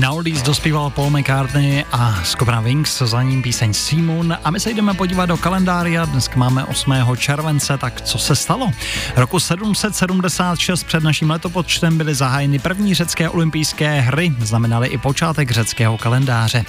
Na Oldies dospíval Paul McCartney a skupina Wings, za ním píseň Simon a my se jdeme podívat do kalendária, dnes máme 8. července, tak co se stalo? Roku 776 před naším letopočtem byly zahájeny první řecké olympijské hry, znamenaly i počátek řeckého kalendáře.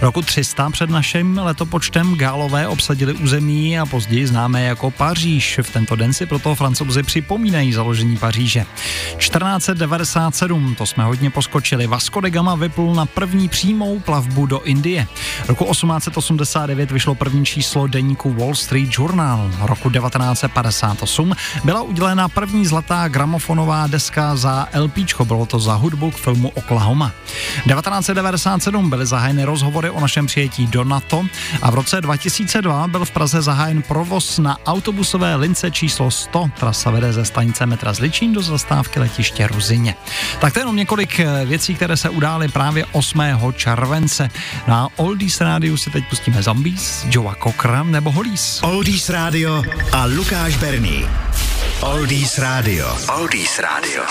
Roku 300 před naším letopočtem Gálové obsadili území a později známé jako Paříž. V tento den si proto francouzi připomínají založení Paříže. 1497, to jsme hodně poskočili, Vasco de Gama vyplul na první přímou plavbu do Indie. Roku 1889 vyšlo první číslo deníku Wall Street Journal. Roku 1958 byla udělena první zlatá gramofonová deska za LP, bylo to za hudbu k filmu Oklahoma. 1997 byly zahájeny rozhovory o našem přijetí do NATO a v roce 2002 byl v Praze zahájen provoz na autobusové lince číslo 100. Trasa vede ze stanice metra Zličín do zastávky letiště Ruzině. Tak to je jenom několik eh, věcí, které se udály právě 8. července. Na Oldies Rádiu si teď pustíme Zombies, Joa Cockra nebo Hollies. Oldies Radio a Lukáš Berný. Oldies Radio. Oldies Radio.